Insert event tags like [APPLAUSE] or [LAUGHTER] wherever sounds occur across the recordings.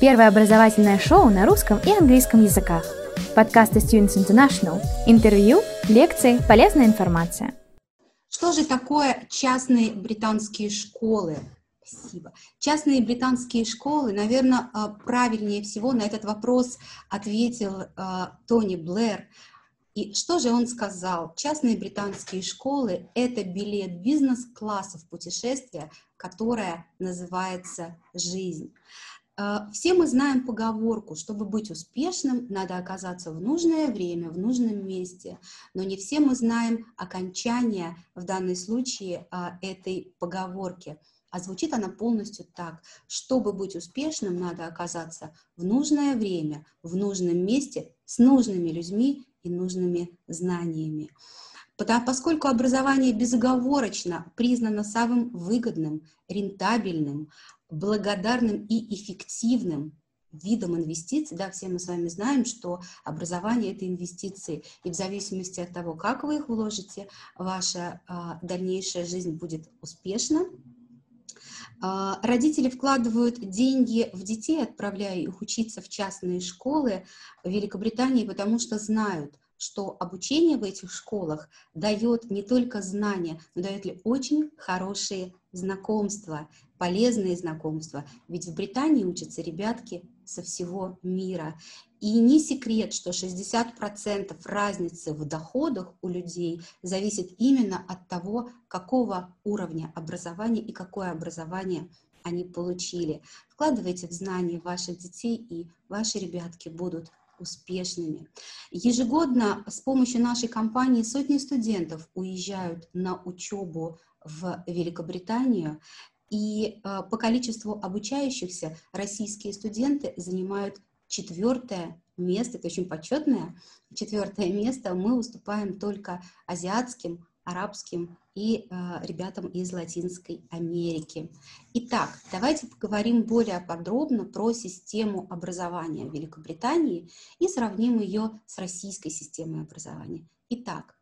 Первое образовательное шоу на русском и английском языках. Подкасты Students International. Интервью, лекции, полезная информация. Что же такое частные британские школы? Спасибо. Частные британские школы, наверное, а, правильнее всего на этот вопрос ответил а, Тони Блэр. И что же он сказал? Частные британские школы – это билет бизнес-класса в путешествие, которое называется «жизнь». А, все мы знаем поговорку, чтобы быть успешным, надо оказаться в нужное время, в нужном месте, но не все мы знаем окончание в данном случае этой поговорки – а звучит она полностью так. Чтобы быть успешным, надо оказаться в нужное время, в нужном месте, с нужными людьми и нужными знаниями. Поскольку образование безоговорочно признано самым выгодным, рентабельным, благодарным и эффективным видом инвестиций, да, все мы с вами знаем, что образование – это инвестиции, и в зависимости от того, как вы их вложите, ваша а, дальнейшая жизнь будет успешна, а, родители вкладывают деньги в детей, отправляя их учиться в частные школы в Великобритании, потому что знают, что обучение в этих школах дает не только знания, но дает ли очень хорошие знакомства, полезные знакомства. Ведь в Британии учатся ребятки со всего мира. И не секрет, что 60% разницы в доходах у людей зависит именно от того, какого уровня образования и какое образование они получили. Вкладывайте в знания ваших детей, и ваши ребятки будут успешными. Ежегодно с помощью нашей компании сотни студентов уезжают на учебу в Великобританию, и э, по количеству обучающихся российские студенты занимают четвертое место, это очень почетное, четвертое место мы уступаем только азиатским, арабским и э, ребятам из Латинской Америки. Итак, давайте поговорим более подробно про систему образования Великобритании и сравним ее с российской системой образования. Итак,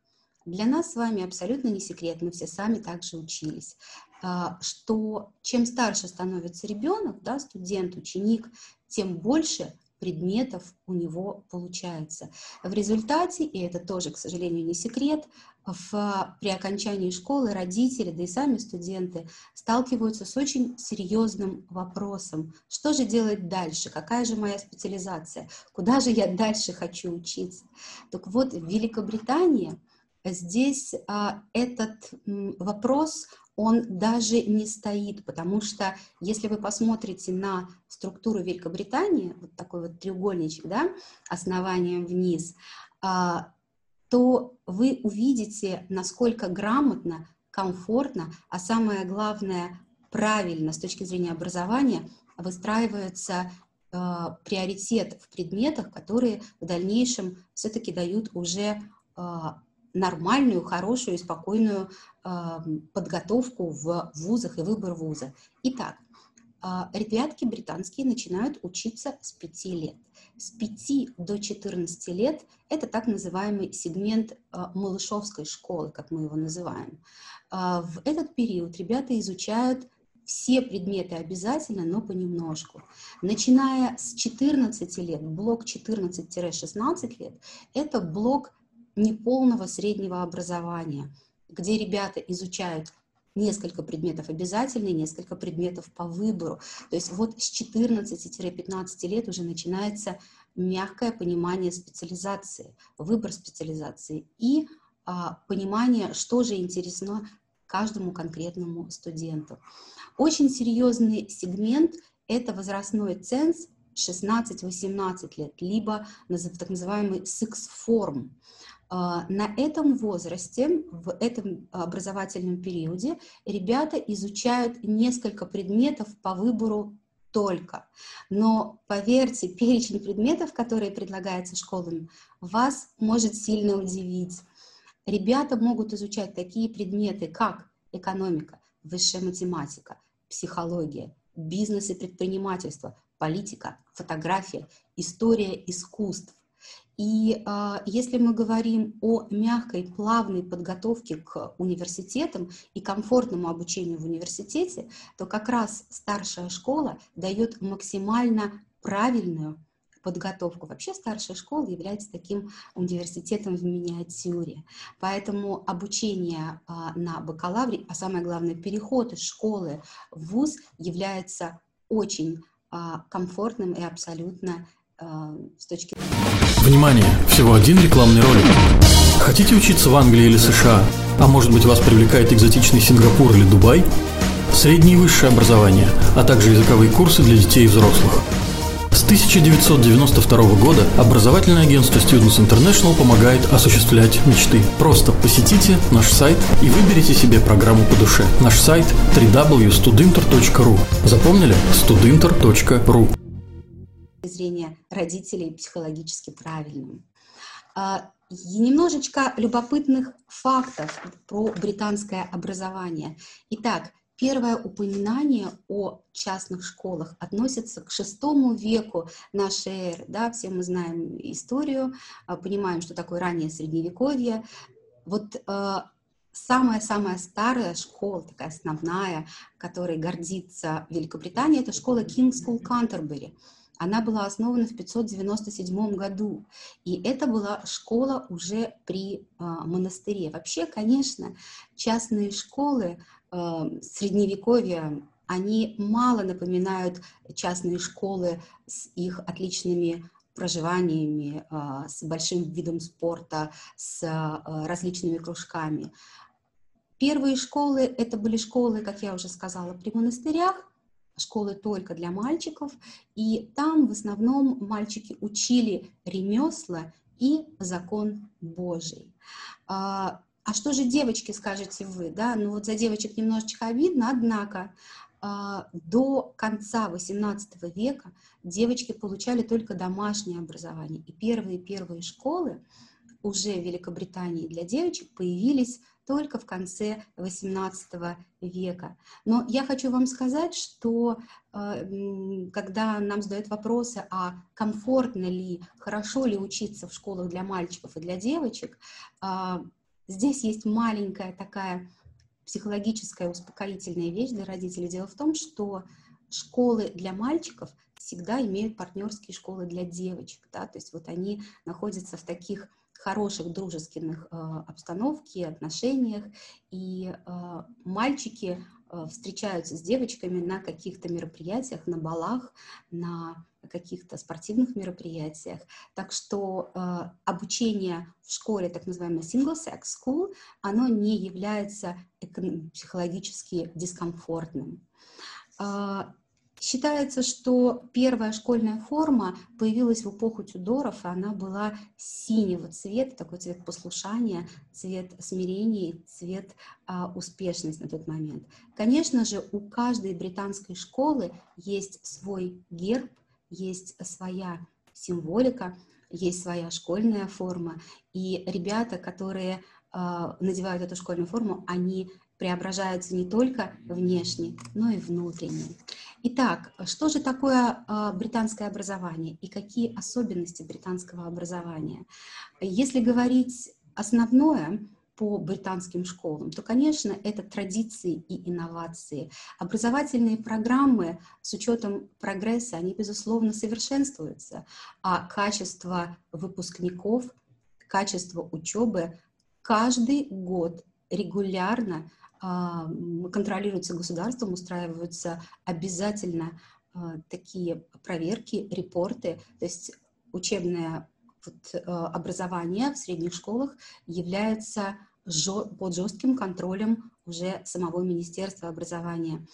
для нас с вами абсолютно не секрет, мы все сами также учились, а, что чем старше становится ребенок, да, студент, ученик, тем больше предметов у него получается. В результате, и это тоже, к сожалению, не секрет, в, при окончании школы родители, да и сами студенты сталкиваются с очень серьезным вопросом. Что же делать дальше? Какая же моя специализация? Куда же я дальше хочу учиться? Так вот, в Великобритании здесь а, этот м, вопрос, он даже не стоит, потому что если вы посмотрите на структуру Великобритании, вот такой вот треугольничек, да, основанием вниз, а, то вы увидите, насколько грамотно, комфортно, а самое главное, правильно с точки зрения образования выстраивается э, приоритет в предметах, которые в дальнейшем все-таки дают уже э, нормальную, хорошую спокойную э, подготовку в вузах и выбор вуза. Итак, э, ребятки британские начинают учиться с 5 лет. С 5 до 14 лет это так называемый сегмент э, малышовской школы, как мы его называем. Э, в этот период ребята изучают все предметы обязательно, но понемножку. Начиная с 14 лет, блок 14-16 лет, это блок неполного среднего образования, где ребята изучают несколько предметов обязательно, несколько предметов по выбору. То есть вот с 14-15 лет уже начинается мягкое понимание специализации, выбор специализации и а, понимание, что же интересно каждому конкретному студенту. Очень серьезный сегмент – это возрастной ценз 16-18 лет, либо так называемый. А, на этом возрасте, в этом образовательном периоде, ребята изучают несколько предметов по выбору только. Но поверьте, перечень предметов, которые предлагается школам, вас может сильно удивить. Ребята могут изучать такие предметы, как экономика, высшая математика, психология, бизнес и предпринимательство, политика, фотография, история искусств, и а, если мы говорим о мягкой, плавной подготовке к университетам и комфортному обучению в университете, то как раз старшая школа дает максимально правильную подготовку. Вообще старшая школа является таким университетом в миниатюре. Поэтому обучение а, на бакалавре, а самое главное переход из школы в ВУЗ является очень а, комфортным и абсолютно с точки Внимание! Всего один рекламный ролик. Хотите учиться в Англии или США? А может быть вас привлекает экзотичный Сингапур или Дубай? Среднее и высшее образование, а также языковые курсы для детей и взрослых. С 1992 года образовательное агентство Students International помогает осуществлять мечты. Просто посетите наш сайт и выберите себе программу по душе. Наш сайт www.studinter.ru Запомнили? studinter.ru зрения родителей психологически правильным. А, и немножечко любопытных фактов про британское образование. Итак, Первое упоминание о частных школах относится к шестому веку нашей эры. Да, все мы знаем историю, а, понимаем, что такое раннее средневековье. Вот а, самая-самая старая школа, такая основная, которой гордится Великобритания, это школа King's School Canterbury. Она была основана в 597 году, и это была школа уже при э, монастыре. Вообще, конечно, частные школы Эм, средневековья, они мало напоминают частные школы с их отличными проживаниями, э, с большим видом спорта, с э, различными кружками. Первые школы – это были школы, как я уже сказала, при монастырях, школы только для мальчиков, и там в основном мальчики учили ремесла и закон Божий. А, а что же девочки, скажете вы, да? Ну вот за девочек немножечко обидно, однако а, до конца XVIII века девочки получали только домашнее образование. И первые-первые школы уже в Великобритании для девочек появились только в конце XVIII века. Но я хочу вам сказать, что а, когда нам задают вопросы, а комфортно ли, хорошо ли учиться в школах для мальчиков и для девочек, а, Здесь есть маленькая такая психологическая успокоительная вещь для родителей. Дело в том, что школы для мальчиков всегда имеют партнерские школы для девочек, да, то есть вот они находятся в таких хороших дружественных э, обстановке, отношениях, и э, мальчики э, встречаются с девочками на каких-то мероприятиях, на балах, на каких-то спортивных мероприятиях. Так что э, обучение в школе, так называемое single-sex school, оно не является психологически дискомфортным. Считается, что первая школьная форма появилась в эпоху Тюдоров, и она была синего цвета, такой цвет послушания, цвет смирения, цвет а, успешности на тот момент. Конечно же, у каждой британской школы есть свой герб, есть своя символика, есть своя школьная форма, и ребята, которые э, надевают эту школьную форму, они преображаются не только внешне, но и внутренне. Итак, что же такое э, британское образование и какие особенности британского образования? Если говорить основное, по британским школам, то, конечно, это традиции и инновации. Образовательные программы с учетом прогресса, они, безусловно, совершенствуются, а качество выпускников, качество учебы каждый год регулярно э, контролируется государством, устраиваются обязательно э, такие проверки, репорты, то есть учебное вот, э, образование в средних школах является под жестким контролем уже самого Министерства образования.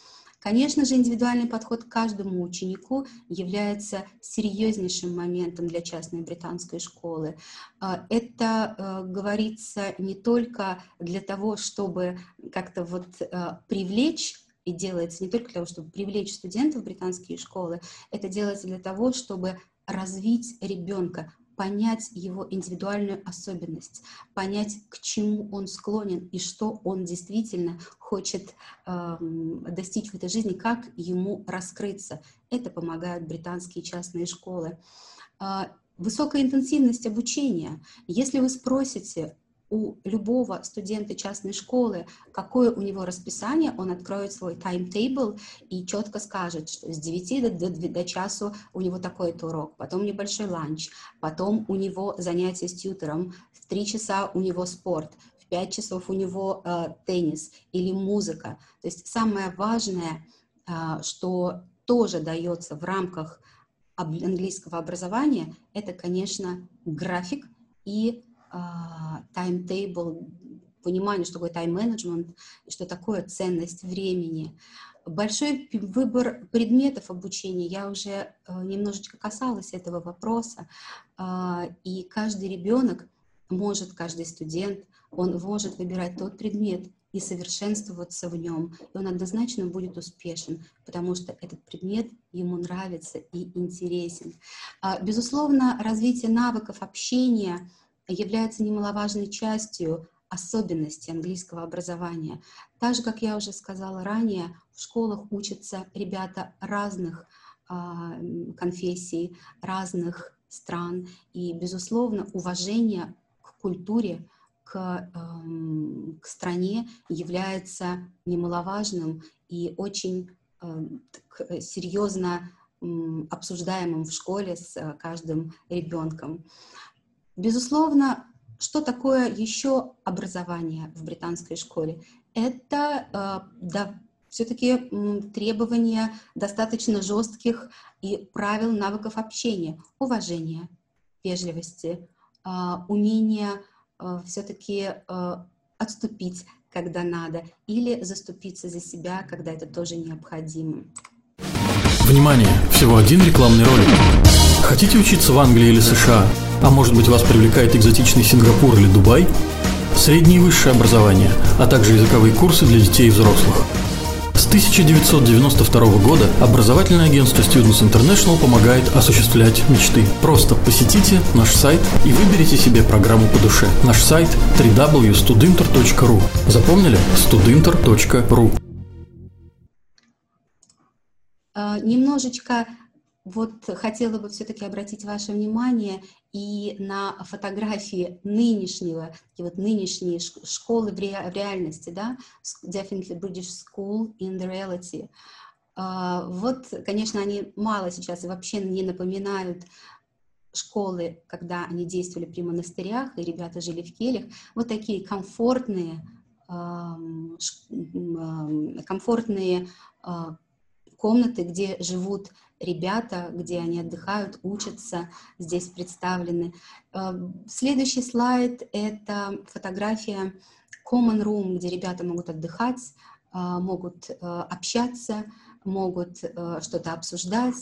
Конечно же, индивидуальный подход к каждому ученику является серьезнейшим моментом для частной британской школы. А, это э, говорится не только для того, чтобы как-то вот э, привлечь и делается не только для того, чтобы привлечь студентов в британские школы, это делается для того, чтобы развить ребенка, понять его индивидуальную особенность, понять, к чему он склонен и что он действительно хочет э, достичь в этой жизни, как ему раскрыться. Это помогают британские частные школы. Э, высокая интенсивность обучения. Если вы спросите у любого студента частной школы, какое у него расписание, он откроет свой таймтейбл и четко скажет, что с 9 до, до, до часу у него такой-то урок, потом небольшой ланч, потом у него занятия с тьютером, в 3 часа у него спорт, в 5 часов у него э, теннис или музыка. То есть самое важное, э, что тоже дается в рамках английского образования, это, конечно, график и таймтейбл, понимание, что такое тайм-менеджмент, что такое ценность времени. Большой выбор предметов обучения, я уже э, немножечко касалась этого вопроса, а, и каждый ребенок может, каждый студент, он может выбирать тот предмет и совершенствоваться в нем, и он однозначно будет успешен, потому что этот предмет ему нравится и интересен. А, безусловно, развитие навыков общения – является немаловажной частью особенностей английского образования. Так же, как я уже сказала ранее, в школах учатся ребята разных э, конфессий, разных стран, и, безусловно, уважение к культуре, к, э, к стране является немаловажным и очень э, серьезно обсуждаемым в школе с э, каждым ребенком. Безусловно, что такое еще образование в британской школе? Это э, да, все-таки требования достаточно жестких и правил навыков общения, уважения, вежливости, э, умения э, все-таки отступить, когда надо, или заступиться за себя, когда это тоже необходимо. Внимание! Всего один рекламный ролик. Хотите учиться в Англии или США? А может быть вас привлекает экзотичный Сингапур или Дубай? Среднее и высшее образование, а также языковые курсы для детей и взрослых. С 1992 года образовательное агентство Students International помогает осуществлять мечты. Просто посетите наш сайт и выберите себе программу по душе. Наш сайт www.studinter.ru Запомнили? studinter.ru Uh, немножечко вот хотела бы все-таки обратить ваше внимание и на фотографии нынешнего, и вот нынешней школы в, ре, в реальности, да, definitely British School in the reality. Uh, вот, конечно, они мало сейчас и вообще не напоминают школы, когда они действовали при монастырях, и ребята жили в келях. Вот такие комфортные, комфортные uh, комнаты, где живут ребята, где они отдыхают, учатся, здесь представлены. Э, следующий слайд — это фотография Common Room, где ребята могут отдыхать, э, могут э, общаться, могут что-то обсуждать.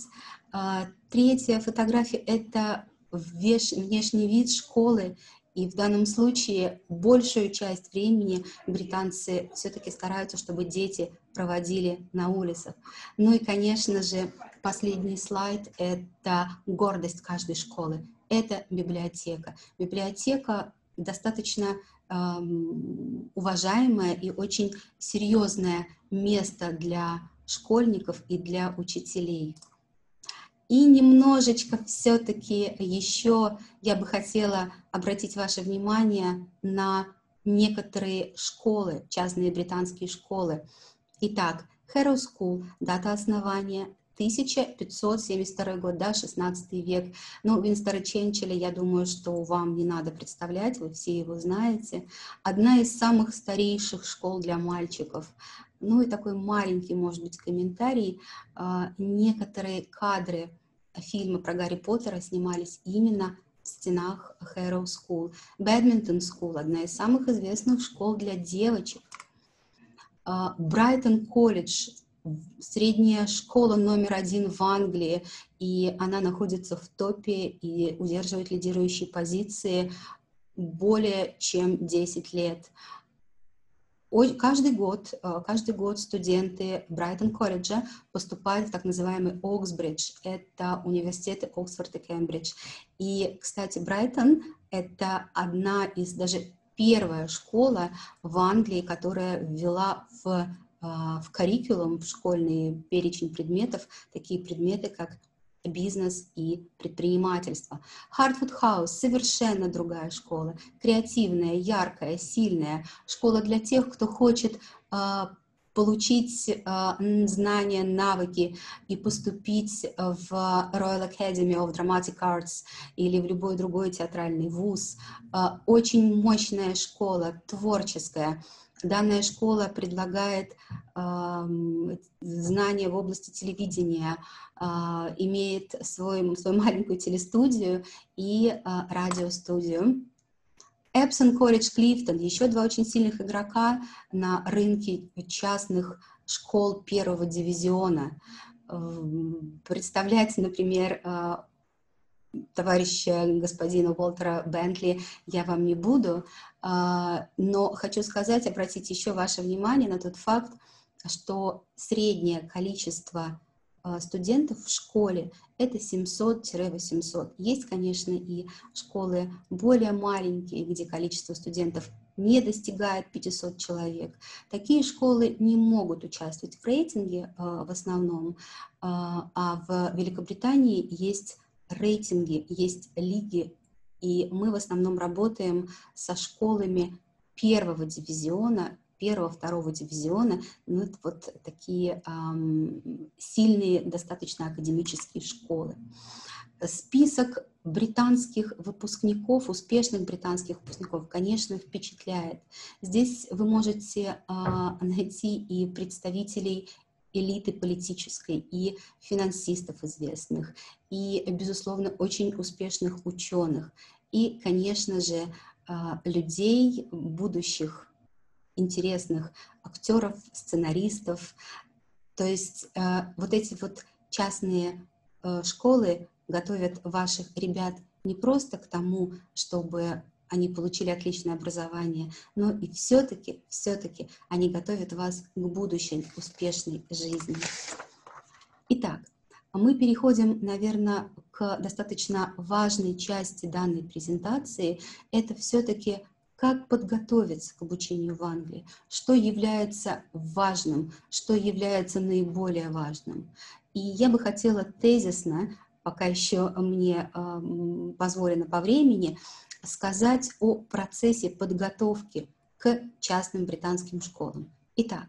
Третья фотография — это внешний вид школы и в данном случае большую часть времени британцы все-таки стараются, чтобы дети проводили на улицах. Ну и, конечно же, последний слайд — это гордость каждой школы. Это библиотека. Библиотека достаточно эм, уважаемое и очень серьезное место для школьников и для учителей. И немножечко все-таки еще я бы хотела обратить ваше внимание на некоторые школы, частные британские школы. Итак, Harrow School, дата основания 1572 год, да, 16 век. Ну, Винстера Ченчеля, я думаю, что вам не надо представлять, вы все его знаете. Одна из самых старейших школ для мальчиков. Ну и такой маленький, может быть, комментарий. А, некоторые кадры фильмы про Гарри Поттера снимались именно в стенах Harrow School. Badminton School – одна из самых известных школ для девочек. Брайтон колледж – средняя школа номер один в Англии, и она находится в топе и удерживает лидирующие позиции более чем 10 лет. Каждый год, э, каждый год студенты Брайтон колледжа поступают в так называемый Оксбридж. Это университеты Оксфорд и Кембридж. И, кстати, Брайтон — это одна из, даже первая школа в Англии, которая ввела в, в curriculum, в школьный перечень предметов, такие предметы, как бизнес и предпринимательство. Хартвуд Хаус – совершенно другая школа, креативная, яркая, сильная, школа для тех, кто хочет э, получить э, знания, навыки и поступить в Royal Academy of Dramatic Arts или в любой другой театральный вуз. Э, очень мощная школа, творческая, Данная школа предлагает э, знания в области телевидения, э, имеет свой, свою маленькую телестудию и э, радиостудию. Эпсон Коридж Клифтон, еще два очень сильных игрока на рынке частных школ первого дивизиона. Представлять, например, товарища господина Уолтера Бентли я вам не буду, а, но хочу сказать, обратить еще ваше внимание на тот факт, что среднее количество студентов в школе это 700-800. Есть, конечно, и школы более маленькие, где количество студентов не достигает 500 человек. Такие школы не могут участвовать в рейтинге а, в основном, а в Великобритании есть рейтинги, есть лиги, и мы в основном работаем со школами первого дивизиона, первого, второго дивизиона, ну, это вот такие эм, сильные, достаточно академические школы. Список британских выпускников, успешных британских выпускников, конечно, впечатляет. Здесь вы можете э, найти и представителей элиты политической, и финансистов известных, и, безусловно, очень успешных ученых, и, конечно же, а, людей, будущих интересных актеров, сценаристов. То есть а, вот эти вот частные а, школы готовят ваших ребят не просто к тому, чтобы они получили отличное образование, но и все-таки, все-таки они готовят вас к будущей успешной жизни. Итак, мы переходим, наверное, к достаточно важной части данной презентации. Это все-таки как подготовиться к обучению в Англии, что является важным, что является наиболее важным. И я бы хотела тезисно, пока еще мне э, позволено по времени, сказать о процессе подготовки к частным британским школам. Итак,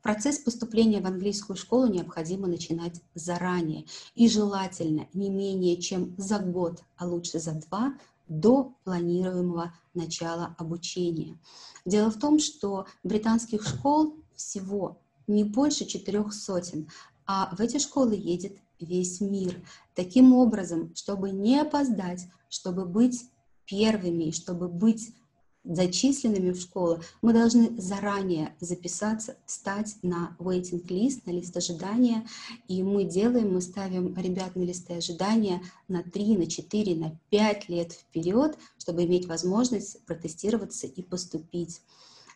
процесс поступления в английскую школу необходимо начинать заранее и желательно не менее чем за год, а лучше за два до планируемого начала обучения. Дело в том, что британских школ всего не больше четырех сотен, а в эти школы едет весь мир. Таким образом, чтобы не опоздать, чтобы быть первыми, чтобы быть зачисленными в школу, мы должны заранее записаться, стать на waiting list, на лист ожидания, и мы делаем, мы ставим ребят на листы ожидания на 3, на 4, на 5 лет вперед, чтобы иметь возможность протестироваться и поступить.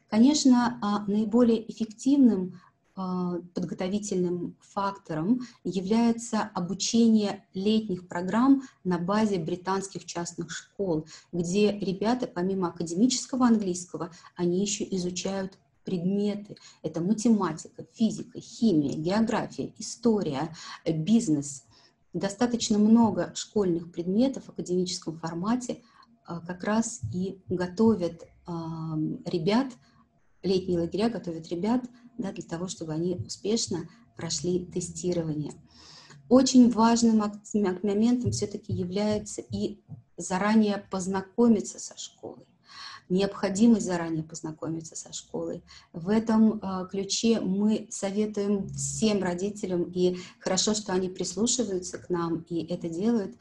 Конечно, а, наиболее эффективным подготовительным фактором является обучение летних программ на базе британских частных школ, где ребята помимо академического английского, они еще изучают предметы. Это математика, физика, химия, география, история, бизнес. Достаточно много школьных предметов в академическом формате а, как раз и готовят ребят, летние лагеря готовят ребят да, для того, чтобы они успешно прошли тестирование. Очень важным моментом все-таки является и заранее познакомиться со школой необходимость заранее познакомиться со школой. В этом э, ключе мы советуем всем родителям, и хорошо, что они прислушиваются к нам и это делают,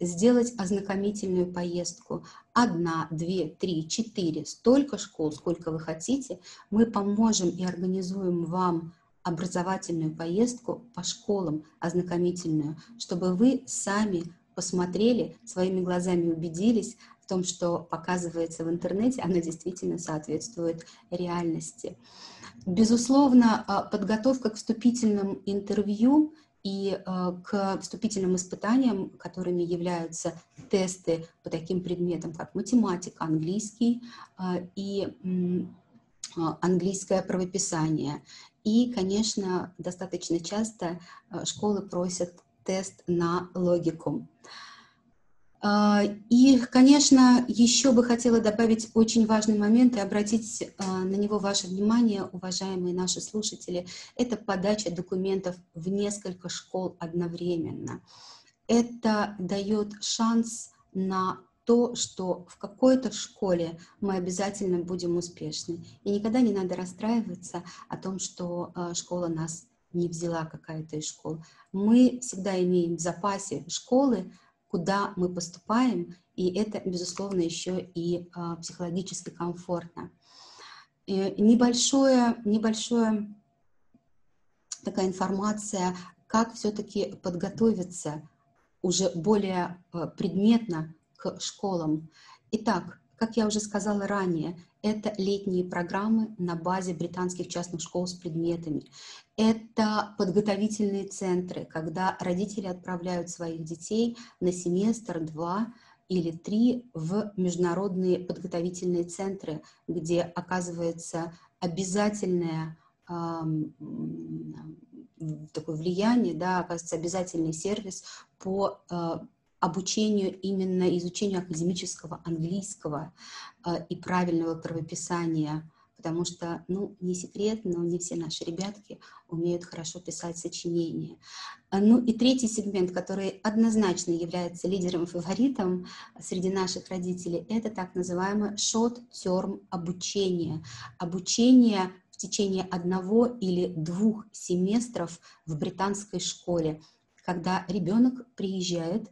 сделать ознакомительную поездку. Одна, две, три, четыре, столько школ, сколько вы хотите. Мы поможем и организуем вам образовательную поездку по школам, ознакомительную, чтобы вы сами посмотрели, своими глазами убедились в том, что показывается в интернете, оно действительно соответствует реальности. Безусловно, а, подготовка к вступительным интервью и э, к вступительным испытаниям, которыми являются тесты по таким предметам, как математика, английский э, и э, английское правописание. И, конечно, достаточно часто школы просят тест на логику. А, и, конечно, еще бы хотела добавить очень важный момент и обратить а, на него ваше внимание, уважаемые наши слушатели. Это подача документов в несколько школ одновременно. Это дает шанс на то, что в какой-то школе мы обязательно будем успешны. И никогда не надо расстраиваться о том, что а, школа нас не взяла какая-то из школ. Мы всегда имеем в запасе школы, куда мы поступаем, и это, безусловно, еще и а, психологически комфортно. И небольшое, небольшое такая информация, как все-таки подготовиться уже более а, предметно к школам. Итак, как я уже сказала ранее, это летние программы на базе британских частных школ с предметами. Это подготовительные центры, когда родители отправляют своих детей на семестр, два или три в международные подготовительные центры, где оказывается обязательное такое влияние, да, оказывается обязательный сервис по э, обучению именно изучению академического английского э, и правильного правописания, потому что, ну, не секрет, но не все наши ребятки умеют хорошо писать сочинения. Э, ну и третий сегмент, который однозначно является лидером и фаворитом среди наших родителей, это так называемое short-term обучение. Обучение в течение одного или двух семестров в британской школе, когда ребенок приезжает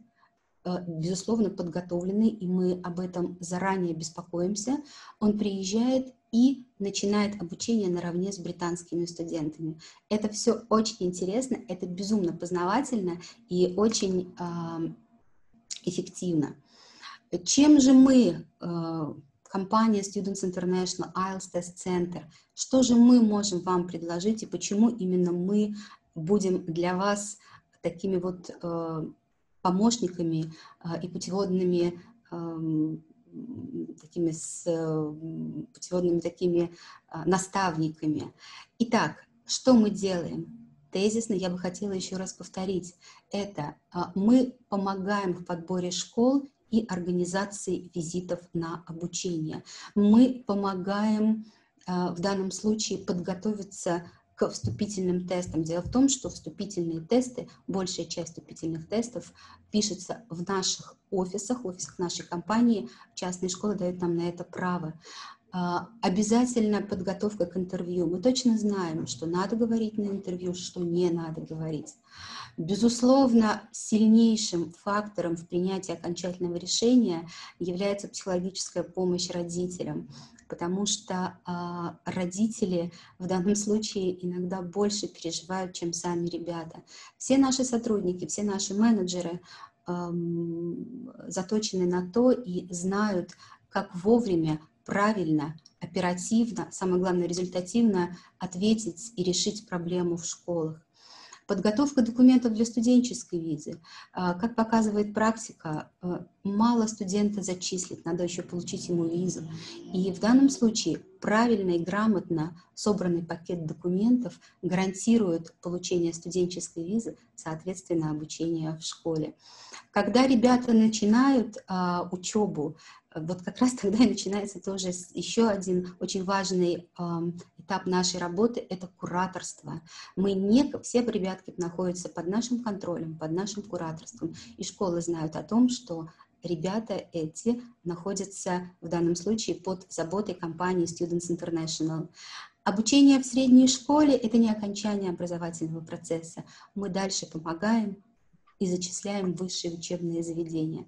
Э, безусловно, подготовленный, и мы об этом заранее беспокоимся. Он приезжает и начинает обучение наравне с британскими студентами. Это все очень интересно, это безумно познавательно и очень э, эффективно. Чем же мы, э, компания Students International, IELTS Test Center, что же мы можем вам предложить и почему именно мы будем для вас такими вот э, помощниками а, и путеводными такими с путеводными такими а, наставниками. Итак, что мы делаем? Тезисно я бы хотела еще раз повторить. Это а, мы помогаем в подборе школ и организации визитов на обучение. Мы помогаем в данном случае подготовиться к вступительным тестам. Дело в том, что вступительные тесты, большая часть вступительных тестов пишется в наших офисах, в офисах нашей компании. Частные школы дают нам на это право. А, обязательно подготовка к интервью. Мы точно знаем, что надо говорить на интервью, что не надо говорить. Безусловно, сильнейшим фактором в принятии окончательного решения является психологическая помощь родителям потому что а, родители в данном случае иногда больше переживают, чем сами ребята. Все наши сотрудники, все наши менеджеры эм, заточены на то и знают, как вовремя, правильно, оперативно, самое главное, результативно ответить и решить проблему в школах. Подготовка документов для студенческой визы. А, как показывает практика, а, мало студента зачислить, надо еще получить ему визу. И в данном случае правильно и грамотно собранный пакет документов гарантирует получение студенческой визы, соответственно, обучение в школе. Когда ребята начинают а, учебу, вот как раз [LAUGHS] тогда и начинается тоже еще один очень важный этап нашей работы – это кураторство. Мы не, все ребятки находятся под нашим контролем, под нашим кураторством, и школы знают о том, что ребята эти находятся в данном случае под заботой компании Students International. Обучение в средней школе – это не окончание образовательного процесса. Мы дальше помогаем и зачисляем в высшие учебные заведения.